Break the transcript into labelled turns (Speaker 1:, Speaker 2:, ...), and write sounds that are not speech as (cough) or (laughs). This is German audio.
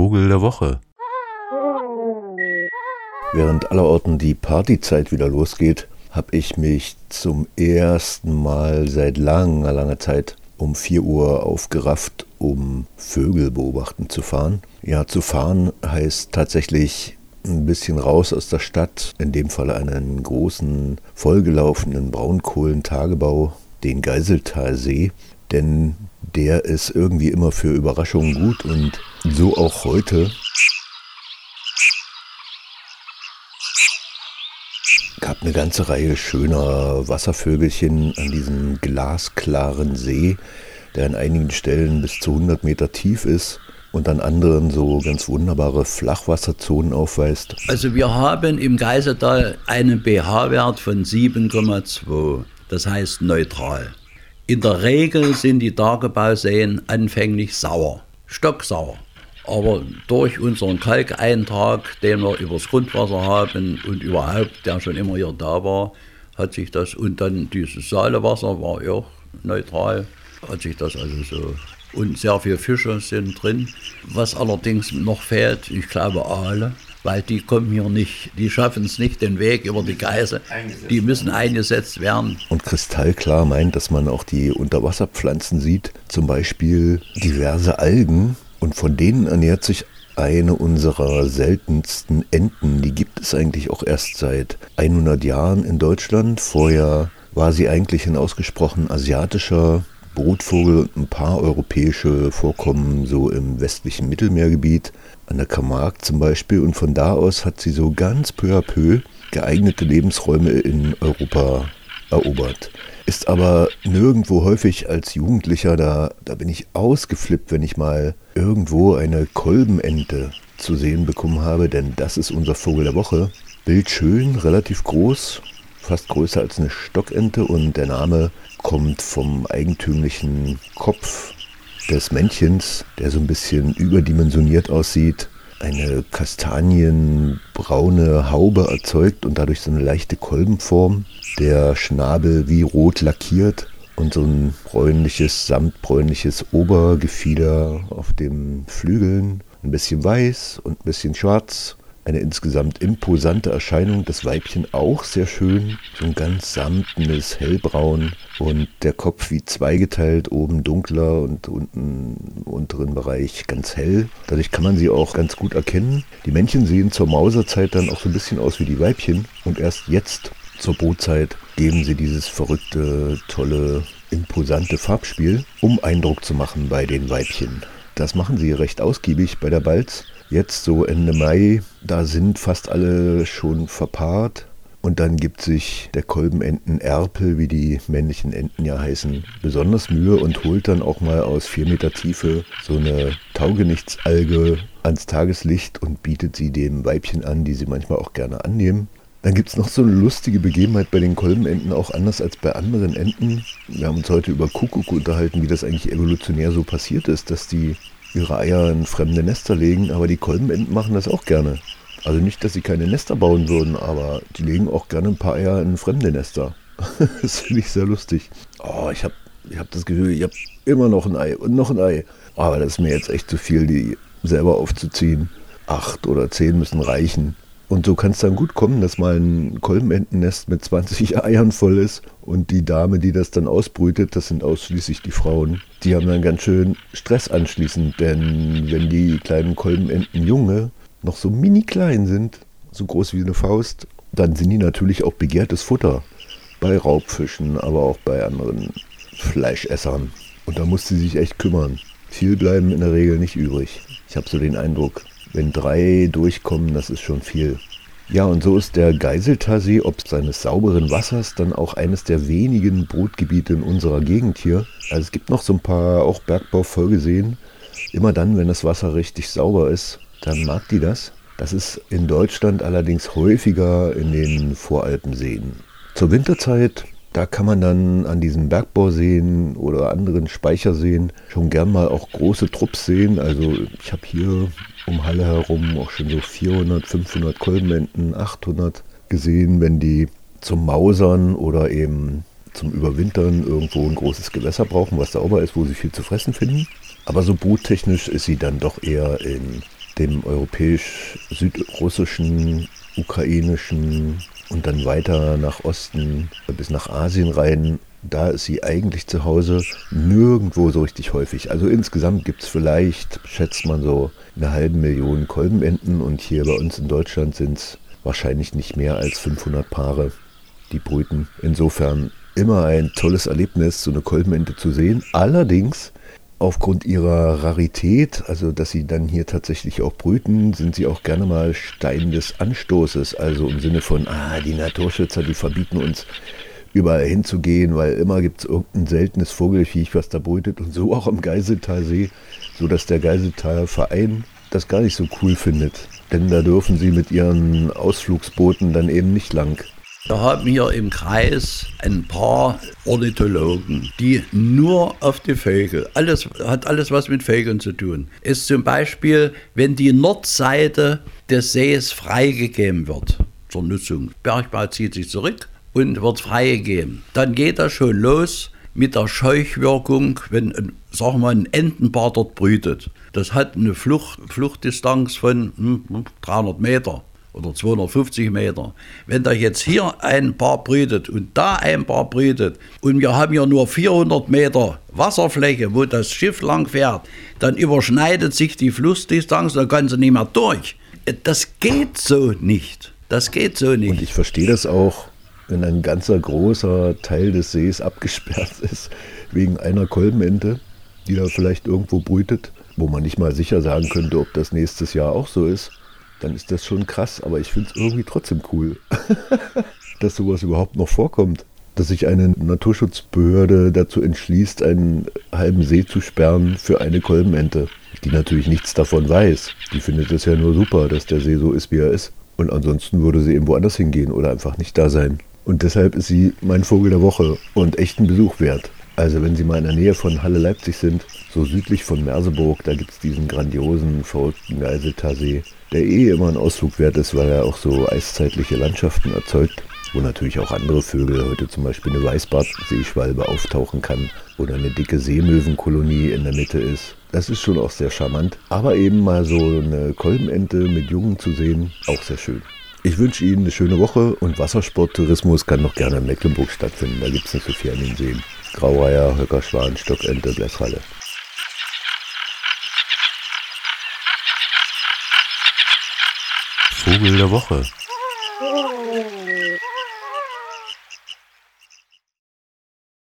Speaker 1: Vogel der Woche.
Speaker 2: Während allerorten die Partyzeit wieder losgeht, habe ich mich zum ersten Mal seit langer, langer Zeit um 4 Uhr aufgerafft, um Vögel beobachten zu fahren. Ja, zu fahren heißt tatsächlich ein bisschen raus aus der Stadt, in dem Fall einen großen, vollgelaufenen Braunkohlentagebau, den Geiseltalsee, denn der ist irgendwie immer für Überraschungen gut und so auch heute. gab eine ganze Reihe schöner Wasservögelchen an diesem glasklaren See, der an einigen Stellen bis zu 100 Meter tief ist und an anderen so ganz wunderbare Flachwasserzonen aufweist.
Speaker 3: Also wir haben im Geiseltal einen pH-Wert von 7,2, das heißt neutral. In der Regel sind die Tagebauseen anfänglich sauer, stocksauer. Aber durch unseren Kalkeintrag, den wir übers Grundwasser haben und überhaupt, der schon immer hier da war, hat sich das, und dann dieses Saalewasser war auch neutral, hat sich das also so, und sehr viele Fische sind drin. Was allerdings noch fehlt, ich glaube Aale, weil die kommen hier nicht, die schaffen es nicht den Weg über die Geiße, die müssen eingesetzt werden.
Speaker 2: Und kristallklar meint, dass man auch die Unterwasserpflanzen sieht, zum Beispiel diverse Algen, und von denen ernährt sich eine unserer seltensten Enten. Die gibt es eigentlich auch erst seit 100 Jahren in Deutschland. Vorher war sie eigentlich ein ausgesprochen asiatischer Brutvogel ein paar europäische Vorkommen so im westlichen Mittelmeergebiet, an der Camargue zum Beispiel. Und von da aus hat sie so ganz peu à peu geeignete Lebensräume in Europa erobert ist aber nirgendwo häufig als Jugendlicher, da, da bin ich ausgeflippt, wenn ich mal irgendwo eine Kolbenente zu sehen bekommen habe, denn das ist unser Vogel der Woche. Bildschön, relativ groß, fast größer als eine Stockente und der Name kommt vom eigentümlichen Kopf des Männchens, der so ein bisschen überdimensioniert aussieht, eine kastanienbraune Haube erzeugt und dadurch so eine leichte Kolbenform der Schnabel wie rot lackiert und so ein bräunliches, samtbräunliches Obergefieder auf den Flügeln, ein bisschen weiß und ein bisschen schwarz. Eine insgesamt imposante Erscheinung, das Weibchen auch sehr schön, so ein ganz samtenes Hellbraun und der Kopf wie zweigeteilt, oben dunkler und unten im unteren Bereich ganz hell. Dadurch kann man sie auch ganz gut erkennen. Die Männchen sehen zur Mauserzeit dann auch so ein bisschen aus wie die Weibchen und erst jetzt zur Brutzeit geben sie dieses verrückte, tolle, imposante Farbspiel, um Eindruck zu machen bei den Weibchen. Das machen sie recht ausgiebig bei der Balz. Jetzt so Ende Mai, da sind fast alle schon verpaart. Und dann gibt sich der Kolbenenten Erpel, wie die männlichen Enten ja heißen, besonders Mühe und holt dann auch mal aus vier Meter Tiefe so eine Taugenichtsalge ans Tageslicht und bietet sie dem Weibchen an, die sie manchmal auch gerne annehmen. Dann gibt es noch so eine lustige Begebenheit bei den Kolbenenten, auch anders als bei anderen Enten. Wir haben uns heute über Kuckuck unterhalten, wie das eigentlich evolutionär so passiert ist, dass die ihre Eier in fremde Nester legen, aber die Kolbenenten machen das auch gerne. Also nicht, dass sie keine Nester bauen würden, aber die legen auch gerne ein paar Eier in fremde Nester. (laughs) das finde ich sehr lustig. Oh, ich habe ich hab das Gefühl, ich habe immer noch ein Ei und noch ein Ei. Aber das ist mir jetzt echt zu viel, die selber aufzuziehen. Acht oder zehn müssen reichen. Und so kann es dann gut kommen, dass mal ein Kolbenentennest mit 20 (laughs) Eiern voll ist und die Dame, die das dann ausbrütet, das sind ausschließlich die Frauen, die haben dann ganz schön Stress anschließend, denn wenn die kleinen Kolbenenten Junge noch so mini klein sind, so groß wie eine Faust, dann sind die natürlich auch begehrtes Futter bei Raubfischen, aber auch bei anderen Fleischessern. Und da muss sie sich echt kümmern. Viel bleiben in der Regel nicht übrig. Ich habe so den Eindruck. Wenn drei durchkommen, das ist schon viel. Ja, und so ist der Geiseltalsee ob seines sauberen Wassers dann auch eines der wenigen Brutgebiete in unserer Gegend hier. Also es gibt noch so ein paar auch Bergbaufolgeseen. Immer dann, wenn das Wasser richtig sauber ist, dann mag die das. Das ist in Deutschland allerdings häufiger in den Voralpenseen. Zur Winterzeit da kann man dann an diesen Bergbauseen oder anderen Speicherseen schon gern mal auch große Trupps sehen. Also ich habe hier um Halle herum auch schon so 400, 500 Kolbenenten, 800 gesehen, wenn die zum Mausern oder eben zum Überwintern irgendwo ein großes Gewässer brauchen, was sauber ist, wo sie viel zu fressen finden. Aber so bruttechnisch ist sie dann doch eher in dem europäisch-südrussischen, ukrainischen und dann weiter nach Osten bis nach Asien rein. Da ist sie eigentlich zu Hause nirgendwo so richtig häufig. Also insgesamt gibt es vielleicht, schätzt man so, eine halbe Million Kolbenenten und hier bei uns in Deutschland sind es wahrscheinlich nicht mehr als 500 Paare, die brüten. Insofern immer ein tolles Erlebnis, so eine Kolbenente zu sehen. Allerdings aufgrund ihrer Rarität, also dass sie dann hier tatsächlich auch brüten, sind sie auch gerne mal Stein des Anstoßes. Also im Sinne von, ah, die Naturschützer, die verbieten uns überall hinzugehen, weil immer gibt es irgendein seltenes Vogelfiech, was da brütet. Und so auch am Geiseltalsee, so dass der Geiseltalverein das gar nicht so cool findet. Denn da dürfen sie mit ihren Ausflugsbooten dann eben nicht lang.
Speaker 3: Wir haben hier im Kreis ein paar Ornithologen, die nur auf die Vögel, alles hat alles was mit Vögeln zu tun. Ist zum Beispiel, wenn die Nordseite des Sees freigegeben wird zur Nutzung. Bergbau zieht sich zurück und wird freigegeben. Dann geht das schon los mit der Scheuchwirkung, wenn, sagen wir mal, ein Entenpaar dort brütet. Das hat eine Flucht, Fluchtdistanz von hm, 300 Meter oder 250 Meter. Wenn da jetzt hier ein Paar brütet und da ein Paar brütet und wir haben ja nur 400 Meter Wasserfläche, wo das Schiff lang fährt, dann überschneidet sich die Flussdistanz, da kann sie nicht mehr durch. Das geht so nicht. Das geht so nicht.
Speaker 2: Und ich verstehe das auch, wenn ein ganzer großer Teil des Sees abgesperrt (laughs) ist wegen einer Kolbenente, die da vielleicht irgendwo brütet, wo man nicht mal sicher sagen könnte, ob das nächstes Jahr auch so ist dann ist das schon krass. Aber ich finde es irgendwie trotzdem cool, (laughs) dass sowas überhaupt noch vorkommt. Dass sich eine Naturschutzbehörde dazu entschließt, einen halben See zu sperren für eine Kolbenente, die natürlich nichts davon weiß. Die findet es ja nur super, dass der See so ist, wie er ist. Und ansonsten würde sie eben woanders hingehen oder einfach nicht da sein. Und deshalb ist sie mein Vogel der Woche und echten Besuch wert. Also wenn Sie mal in der Nähe von Halle Leipzig sind, so südlich von Merseburg, da gibt es diesen grandiosen, verrückten Geiseltasee, der eh immer ein Ausflug wert ist, weil er auch so eiszeitliche Landschaften erzeugt, wo natürlich auch andere Vögel, heute zum Beispiel eine Weißbartseeschwalbe auftauchen kann oder eine dicke Seemöwenkolonie in der Mitte ist. Das ist schon auch sehr charmant. Aber eben mal so eine Kolbenente mit Jungen zu sehen, auch sehr schön. Ich wünsche Ihnen eine schöne Woche und Wassersporttourismus kann noch gerne in Mecklenburg stattfinden. Da gibt es nicht so viel an den Seen. Graureiher, Höckerschwan, Stockente, Blässralle.
Speaker 1: Vogel der Woche